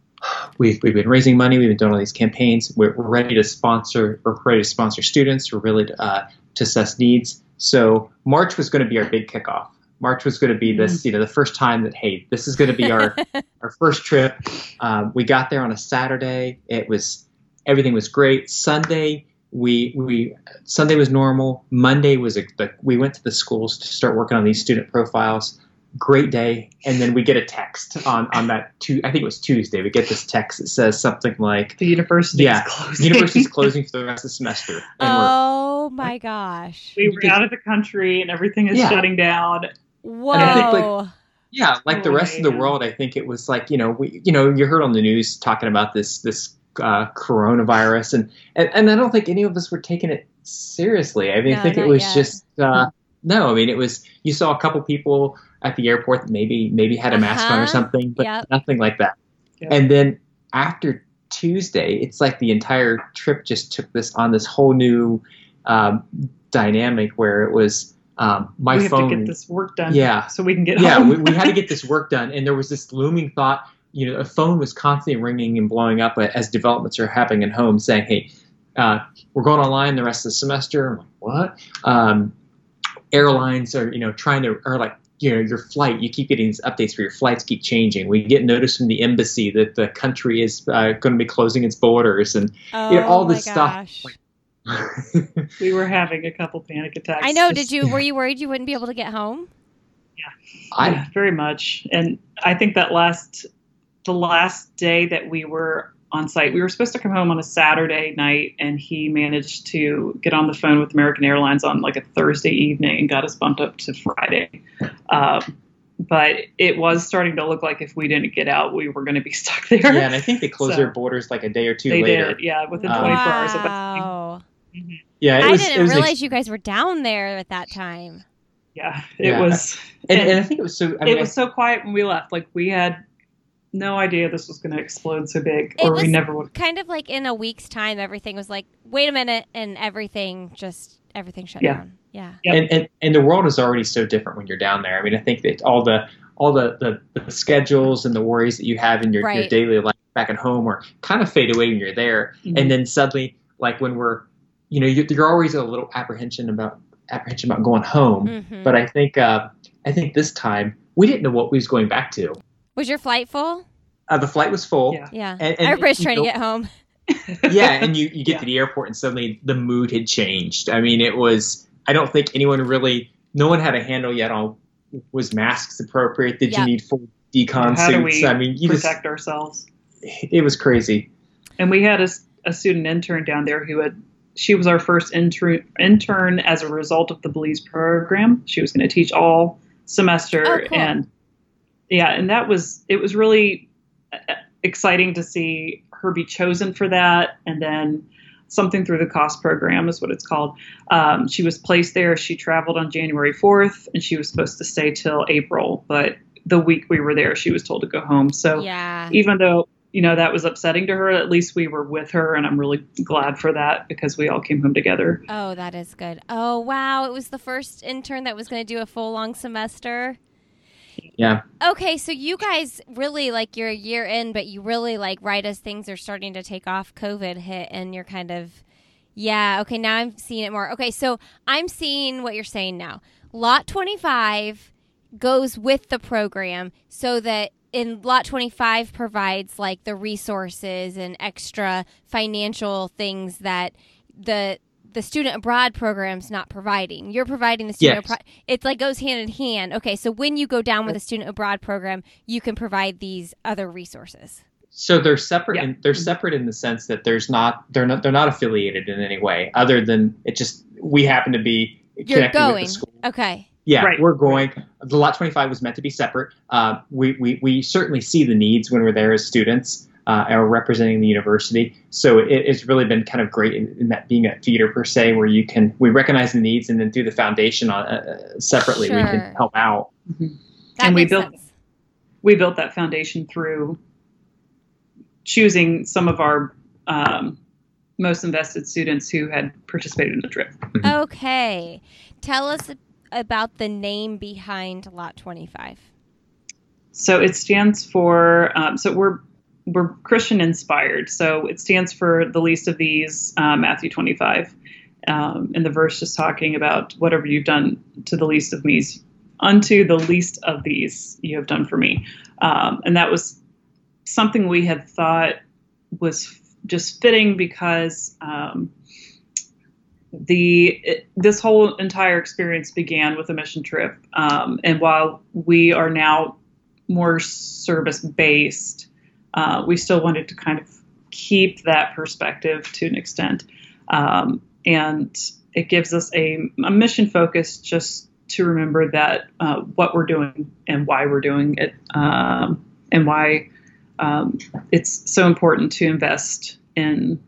[sighs] we've we've been raising money. We've been doing all these campaigns. We're, we're ready to sponsor. We're ready to sponsor students. We're really uh, to assess needs. So March was going to be our big kickoff. March was going to be this, you know, the first time that hey, this is going to be our [laughs] our first trip. Um, we got there on a Saturday. It was everything was great. Sunday we we Sunday was normal. Monday was a, the, we went to the schools to start working on these student profiles. Great day, and then we get a text on on that. Tu- I think it was Tuesday. We get this text that says something like The university Yeah, is closing. "University's [laughs] closing for the rest of the semester," and we're oh my gosh. we were out of the country and everything is Yeah. shutting down. Whoa. I think, like, Yeah, like the rest of the world, I think it was like you know we you know you heard on the news talking about this this uh, coronavirus and, and and I don't think any of us were taking it seriously. I mean, No, I think it was yet. just uh, no. I mean, it was you saw a couple people at the airport that maybe maybe had a mask on Uh-huh. or something, but Yep. nothing like that. Yep. And then after Tuesday, it's like the entire trip just took this on this whole new um, dynamic where it was um, my we have phone. to get this work done. Yeah. So we can get yeah, home. we, we had to get [laughs] this work done, and there was this looming thought. You know, a phone was constantly ringing and blowing up as developments are happening at home, saying, "Hey, uh, we're going online the rest of the semester." I'm like, "What?" Um, airlines are, you know, trying to, or like, you know, your flight. You keep getting these updates where your flights keep changing. We get notice from the embassy that the country is uh, going to be closing its borders, and oh you know, all my this stuff, gosh. like- we were having a couple panic attacks. I know. just- Did you? Were you worried you wouldn't be able to get home? Yeah, I Yeah, very much. And I think that last, the last day that we were on site, we were supposed to come home on a Saturday night, and he managed to get on the phone with American Airlines on like a Thursday evening and got us bumped up to Friday. Um, but it was starting to look like if we didn't get out, we were going to be [laughs] stuck there. yeah, and I think they closed So- their borders like a day or two they later. did, yeah, within Um, 24 hours. Of. Wow. Yeah, it I was, didn't it was an realize you guys were down there at that time. Yeah, it Yeah. was. and, and and I think it was so. I mean, it was so quiet when we left. Like we had no idea this was going to explode so big, It or was- we never would. Kind of like in a week's time, everything was like, wait a minute, and everything just everything shut Yeah. down. Yeah. Yep. And, and and the world is already so different when you're down there. I mean, I think that all the all the, the, the schedules and the worries that you have in your, your daily life back at home are kind of fade away when you're there. Mhm. And then suddenly, like when we're, you know, you, you're always a little apprehension about apprehension about going home. Mhm. But I think uh, I think this time we didn't know what we was going back to. was your flight full? Uh, the flight was full. Yeah. Yeah. And- and, Everybody's you trying know, to get home. [laughs] yeah, and you, you get Yeah. [laughs] to the airport and suddenly the mood had changed. I mean, it was. I don't think anyone really. No one had a handle yet on was masks appropriate. Did Yeah. you need full decon How do suits? we I mean, you just protect ourselves? it was crazy. And we had a, a student intern down there who had, she was our first intern, intern as a result of the Belize program. She was going to teach all semester. Oh, cool. And yeah, and that was, it was really uh, exciting to see her be chosen for that. And then something through the cost program is what it's called. Um, she was placed there. She traveled on January 4th and she was supposed to stay till April. But the week we were there, she was told to go home. So Yeah. even though you know that was upsetting to her at least we were with her and i'm really glad for that because we all came home together Oh, that is good. Oh, wow. It was the first intern that was going to do a full long semester. Yeah, Okay, so you guys really like you're a year in, but you really like right as things are starting to take off, COVID hit, and you're kind of, yeah, okay, now I'm seeing it more. Okay, so I'm seeing what you're saying now. Lot 25 goes with the program so that in lot 25 provides like the resources and extra financial things that the the student abroad program's not providing. You're providing the student Yes. abroad. It's like goes hand in hand. Okay, so when you go down with a student abroad program, you can provide these other resources. so they're separate. Yeah. And they're mm-hmm. separate in the sense that there's not they're not they're not affiliated in any way other than it just we happen to be You're connected with going. the school. Okay. Yeah, Right. we're going. The lot 25 was meant to be separate. Uh, we, we, we certainly see the needs when we're there as students uh, or representing the university. So it, it's really been kind of great in, in that being a theater per se, where you can we recognize the needs and then through the foundation on, uh, separately we can help out. That And we built- sense. we built that foundation through choosing some of our um, most invested students who had participated in the trip Okay. Tell us about the name behind lot 25. so it stands for um, so we're we're christian inspired. So it stands for the least of these uh, matthew 25 um, and the verse just talking about whatever you've done to the least of me unto the least of these you have done for me. Um, and that was something we had thought was just fitting because um, the it, this whole entire experience began with a mission trip um, and while we are now more service based uh, we still wanted to kind of keep that perspective to an extent um, and it gives us a, a mission focus just to remember that uh, what we're doing and why we're doing it um, and why um, it's so important to invest in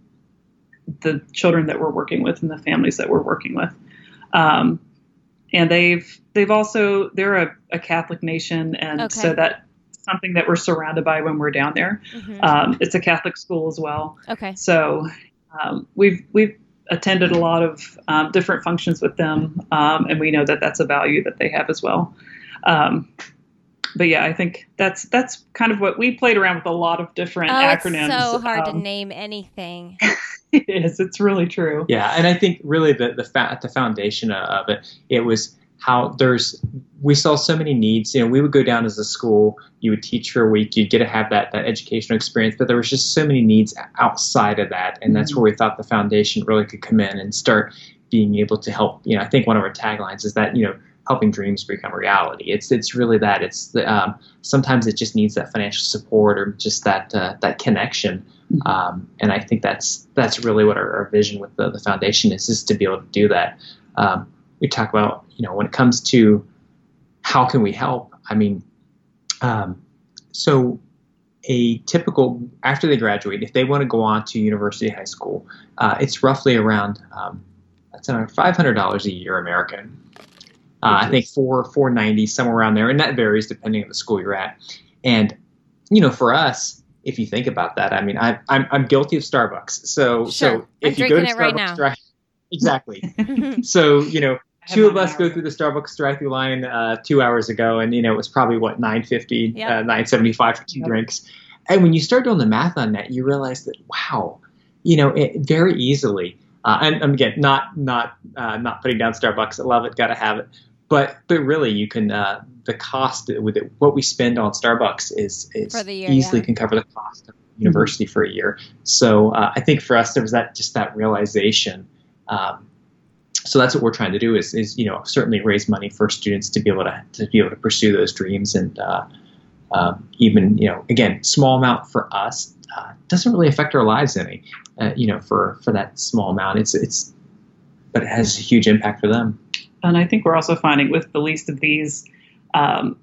the children that we're working with and the families that we're working with um, and they've they've also they're a, a catholic nation and Okay. so that's something that we're surrounded by when we're down there Mhm. um, it's a catholic school as well okay. so um, we've we've attended a lot of um, different functions with them, um, and we know that that's a value that they have as well. Um, but yeah, I think that's that's kind of what we played around with a lot of different Oh, acronyms. it's so hard to Um, name anything. [laughs] [laughs] It is. It's really true. Yeah, and I think really the the fa- at the foundation of it, it was how there's we saw so many needs. You know, we would go down as a school, you would teach for a week, you'd get to have that that educational experience, but there was just so many needs outside of that, and that's mm-hmm. where we thought the foundation really could come in and start being able to help. You know, I think one of our taglines is that you know helping dreams become reality. It's it's really that. It's the, um, sometimes it just needs that financial support or just that uh, that connection. Um, and I think that's that's really what our, our vision with the, the foundation is is to be able to do that. Um, we talk about you know when it comes to how can we help. I mean, um, so a typical after they graduate, if they want to go on to university, high school, uh, it's roughly around um, that's around five hundred dollars a year American. Uh, I think four four ninety somewhere around there, and that varies depending on the school you're at. And you know, for us, if you think about that, I mean, I, I'm I'm guilty of Starbucks. So Sure. so I'm if you go to drinking it right Starbucks, now. exactly. [laughs] so you know, two of us go through the Starbucks drive-through line uh, two hours ago, and you know it was probably what nine fifty, yep. uh, nine seventy-five for two yep. drinks. And when you start doing the math on that, you realize that wow, you know, it, very easily. Uh, and, and, again, not not uh, not putting down Starbucks. I love it, got to have it. But but really, you can uh, the cost with it, what we spend on Starbucks is is year, easily yeah. can cover the cost of university mm-hmm. for a year. So uh, I think for us, there was that just that realization. Um, so that's what we're trying to do is, is you know certainly raise money for students to be able to to be able to pursue those dreams and uh, um, even you know again small amount for us uh, doesn't really affect our lives any uh, you know for for that small amount it's it's but it has a huge impact for them and I think we're also finding with the least of these um,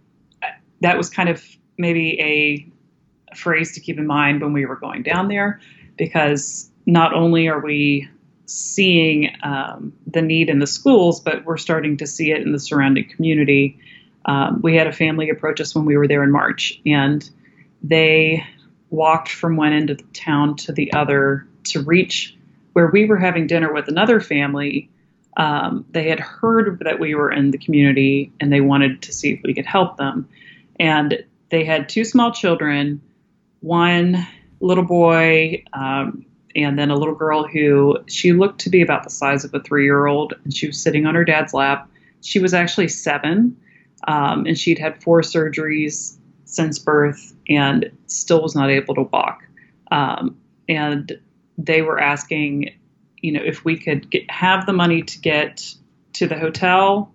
that was kind of maybe a phrase to keep in mind when we were going down there because not only are we seeing um, the need in the schools, but we're starting to see it in the surrounding community. Um, we had a family approach us when we were there in March, and they walked from one end of the town to the other to reach where we were having dinner with another family. Um, they had heard that we were in the community and they wanted to see if we could help them. And they had two small children, one little boy, um, and then a little girl who she looked to be about the size of a three year old, and she was sitting on her dad's lap. She was actually seven, um, and she'd had four surgeries since birth and still was not able to walk. Um, and they were asking, you know, if we could get, have the money to get to the hotel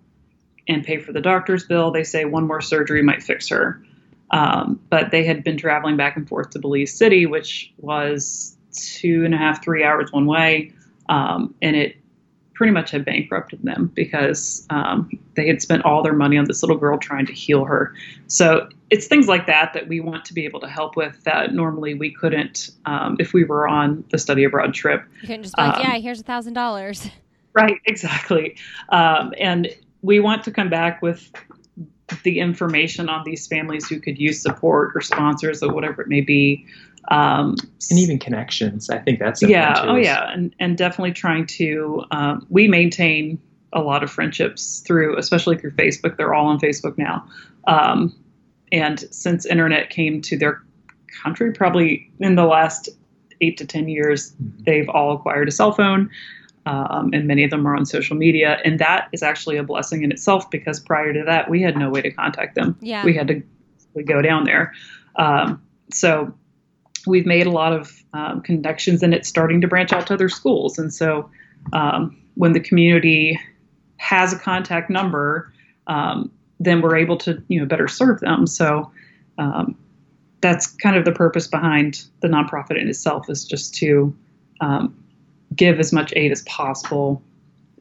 and pay for the doctor's bill. They say one more surgery might fix her. Um, but they had been traveling back and forth to Belize City, which was two and a half, three hours one way. Um, and it pretty much had bankrupted them because um, they had spent all their money on this little girl trying to heal her. So it's things like that that we want to be able to help with that normally we couldn't um, if we were on the study abroad trip. You couldn't just be like, um, yeah, here's a thousand dollars. Right, exactly. Um, and we want to come back with the information on these families who could use support or sponsors or whatever it may be um, and even connections. I think that's yeah. Oh yeah, and and definitely trying to. Um, we maintain a lot of friendships through, especially through Facebook. They're all on Facebook now, um, and since internet came to their country, probably in the last eight to ten years, mm-hmm. they've all acquired a cell phone. Um, and many of them are on social media, and that is actually a blessing in itself because prior to that, we had no way to contact them. Yeah. We had to we go down there. Um, so we've made a lot of um, connections and it's starting to branch out to other schools. And so um, when the community has a contact number, um, then we're able to you know better serve them. So um, that's kind of the purpose behind the nonprofit in itself is just to um, give as much aid as possible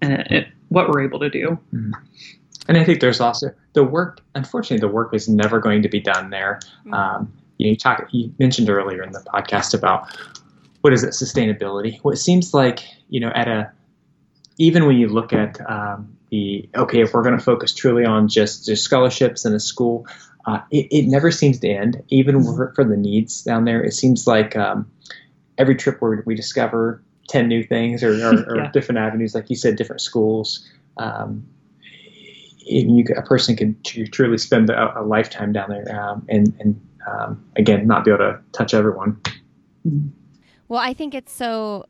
and uh, what we're able to do. Mm-hmm. And I think there's also the work. Unfortunately, the work is never going to be done there. Mm-hmm. Um, you, know, you talk you mentioned earlier in the podcast about what is it sustainability what seems like you know at a even when you look at um, the okay if we're going to focus truly on just, just scholarships in a school uh, it, it, never seems to end even mm-hmm. for, for, the needs down there it seems like um, every trip where we discover 10 new things or, or, [laughs] or yeah. different avenues like you said different schools um, you, a person could truly spend a, a lifetime down there um, and, and um, again, not be able to touch everyone. Well, I think it's so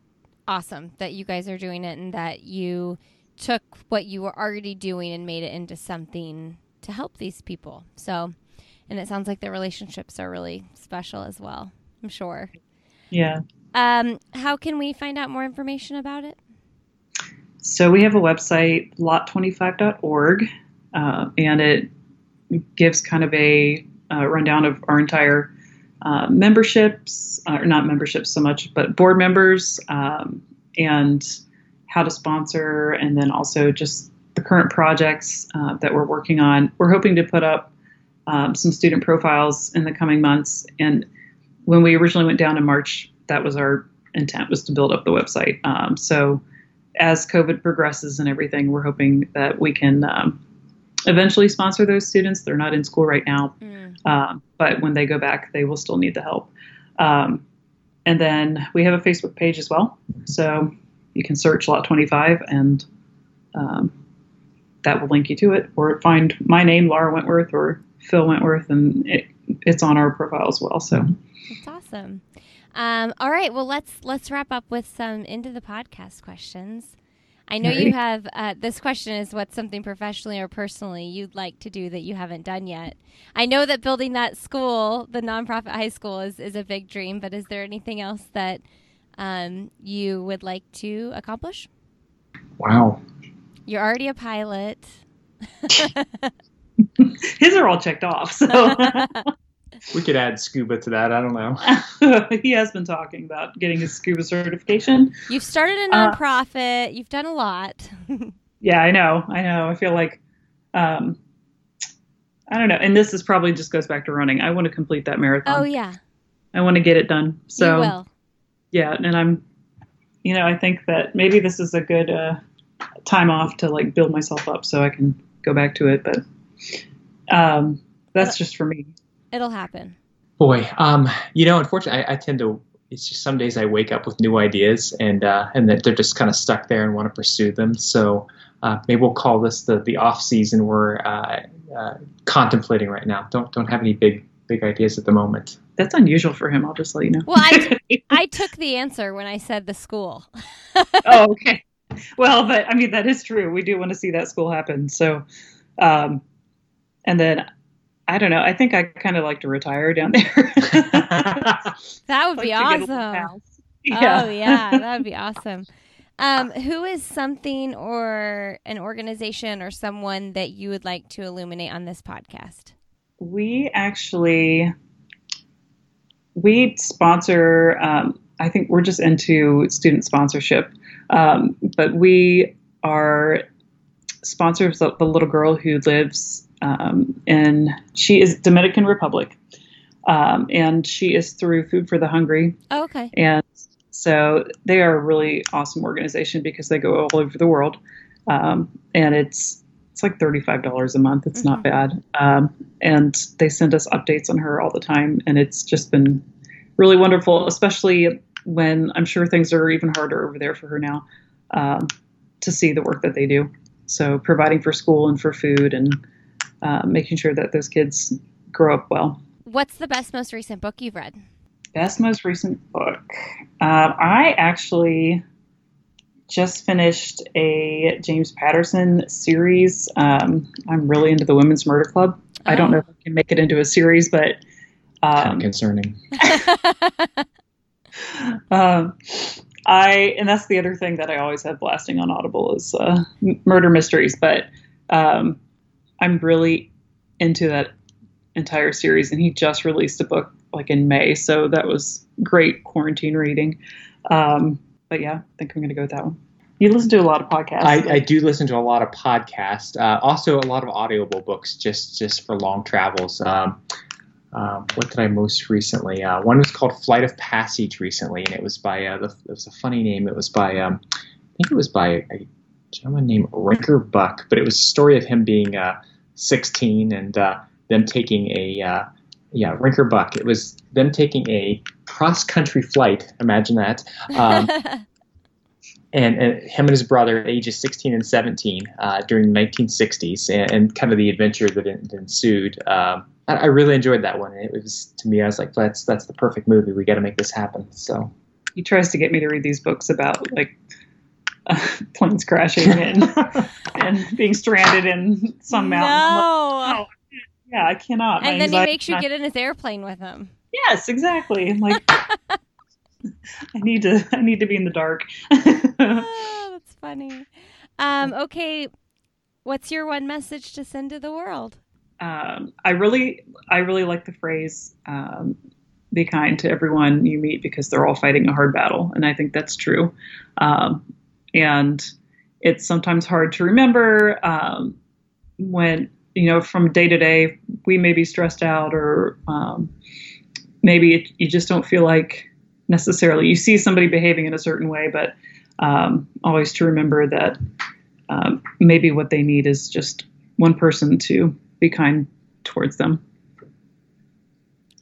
awesome that you guys are doing it and that you took what you were already doing and made it into something to help these people. So, and it sounds like the relationships are really special as well. I'm sure. Yeah. Um, how can we find out more information about it? So we have a website, lot25.org, uh, and it gives kind of a uh, rundown of our entire uh, memberships, uh, or not memberships so much, but board members, um, and how to sponsor, and then also just the current projects uh, that we're working on. We're hoping to put up um, some student profiles in the coming months. And when we originally went down in March, that was our intent was to build up the website. Um, so as COVID progresses and everything, we're hoping that we can um, eventually sponsor those students. They're not in school right now, mm. um, but when they go back, they will still need the help. Um, and then we have a Facebook page as well. So you can search Lot 25 and um, that will link you to it, or find my name, Laura Wentworth, or Phil Wentworth, and it, it's on our profile as well. So that's awesome. Um, all right, well let's let's wrap up with some into the podcast questions. I know you have uh, this question is what's something professionally or personally you'd like to do that you haven't done yet. I know that building that school, the nonprofit high school, is is a big dream. But is there anything else that um, you would like to accomplish? Wow, you're already a pilot. [laughs] His are all checked off. So [laughs] we could add scuba to that. I don't know. [laughs] he has been talking about getting his scuba certification. You've started a uh, nonprofit. Uh, You've done a lot. yeah, I know. I know. I feel like, um, I don't know. And this is probably just goes back to running. I want to complete that marathon. Oh yeah. I want to get it done. So you will. Yeah, and I'm, you know, I think that maybe this is a good uh, time off to like build myself up so I can go back to it. But um, that's just for me. It'll happen. Boy, um, you know, unfortunately, I, I, tend to. It's just some days I wake up with new ideas, and uh, and that they're just kind of stuck there and want to pursue them. So uh, maybe we'll call this the the off season we're uh, uh, contemplating right now. Don't don't have any big big ideas at the moment. That's unusual for him. I'll just let you know. Well, I, t- [laughs] I took the answer when I said the school. [laughs] oh, okay. Well, but I mean that is true. We do want to see that school happen. So, um, and then I don't know. I think I kind of like to retire down there. [laughs] that would like be awesome. Yeah. Oh yeah, that would be awesome. Um, who is something or an organization or someone that you would like to illuminate on this podcast? We actually we sponsor. Um, I think we're just into student sponsorship, um, but we are sponsors of the little girl who lives um, and she is Dominican Republic, um, and she is through Food for the Hungry. Oh, okay. And so they are a really awesome organization because they go all over the world, um, and it's it's like thirty five dollars a month. It's mm-hmm. not bad, um, and they send us updates on her all the time, and it's just been really wonderful, especially when I'm sure things are even harder over there for her now um, to see the work that they do. So providing for school and for food and uh, making sure that those kids grow up well. What's the best, most recent book you've read? Best, most recent book. Uh, I actually just finished a James Patterson series. Um, I'm really into the Women's Murder Club. Oh. I don't know if I can make it into a series, but um, kind of concerning. [laughs] um, I and that's the other thing that I always have blasting on Audible is uh, murder mysteries. But um, I'm really into that entire series, and he just released a book like in May, so that was great quarantine reading. Um, but yeah, I think I'm going to go with that one. You listen to a lot of podcasts. I, I do listen to a lot of podcasts. Uh, also, a lot of audible books, just just for long travels. Um, um, what did I most recently? Uh, one was called Flight of Passage recently, and it was by uh, the, it was a funny name. It was by um, I think it was by a gentleman named Rinker Buck, but it was a story of him being uh, 16 and uh, them taking a uh, yeah Rinker Buck. It was them taking a cross country flight. Imagine that. Um, [laughs] and, and, him and his brother, ages 16 and 17, uh, during the 1960s, and, and, kind of the adventure that ensued. Um, I, I, really enjoyed that one. It was to me, I was like, that's that's the perfect movie. We got to make this happen. So he tries to get me to read these books about like uh, [laughs] planes crashing and [laughs] and being stranded in some mountain. No. Like, oh, yeah, I cannot. And My then he makes you get in his airplane with him. Yes, exactly. Like [laughs] I need to I need to be in the dark. oh, [laughs] that's funny. Um, okay, what's your one message to send to the world? Um, I really I really like the phrase um, be kind to everyone you meet because they're all fighting a hard battle, and I think that's true. Um, and it's sometimes hard to remember um, when you know from day to day we may be stressed out or um, maybe it, you just don't feel like necessarily you see somebody behaving in a certain way but um, always to remember that um, maybe what they need is just one person to be kind towards them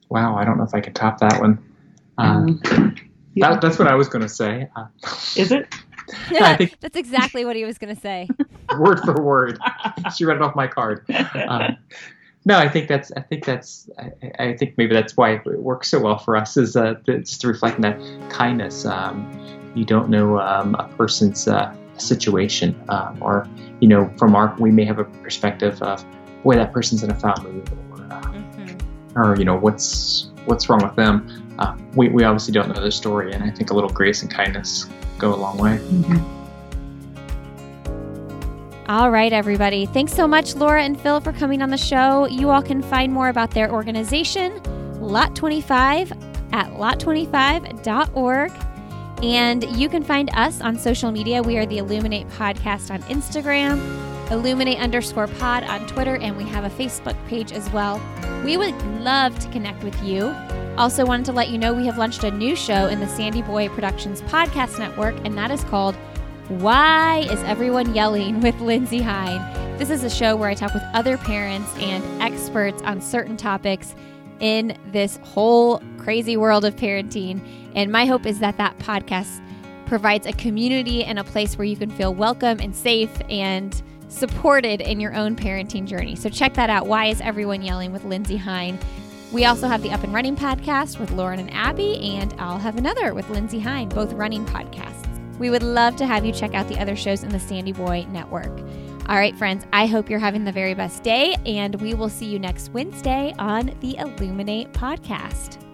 wow i don't know if i can top that one um, yeah. that, that's what i was going to say uh, is it [laughs] I think that's exactly what he was going to say. [laughs] word for word. She read it off my card. Um, [laughs] no, I think that's I think that's I, I, think maybe that's why it works so well for us is uh, just reflecting that kindness. Um, you don't know um, a person's uh, situation, um, or you know, from our we may have a perspective of boy that person's in a foul mood, or, uh, mm-hmm. or you know what's what's wrong with them. Uh, we we obviously don't know their story, and I think a little grace and kindness go a long way. Mm-hmm. All right, everybody. Thanks so much, Laura and Phil, for coming on the show. You all can find more about their organization, Lot 25, at lot25.org. And you can find us on social media. We are the Illuminate Podcast on Instagram, Illuminate underscore pod on Twitter, and we have a Facebook page as well. We would love to connect with you. Also, wanted to let you know we have launched a new show in the Sandy Boy Productions Podcast Network, and that is called why is Everyone Yelling with Lindsey Hein? This is a show where I talk with other parents and experts on certain topics in this whole crazy world of parenting. And my hope is that that podcast provides a community and a place where you can feel welcome and safe and supported in your own parenting journey. So check that out. Why is Everyone Yelling with Lindsey Hein? We also have the Up and Running podcast with Lauren and Abby, and I'll have another with Lindsey Hein, both running podcasts. We would love to have you check out the other shows in the Sandy Boy Network. All right, friends, I hope you're having the very best day, and we will see you next Wednesday on the Illuminate podcast.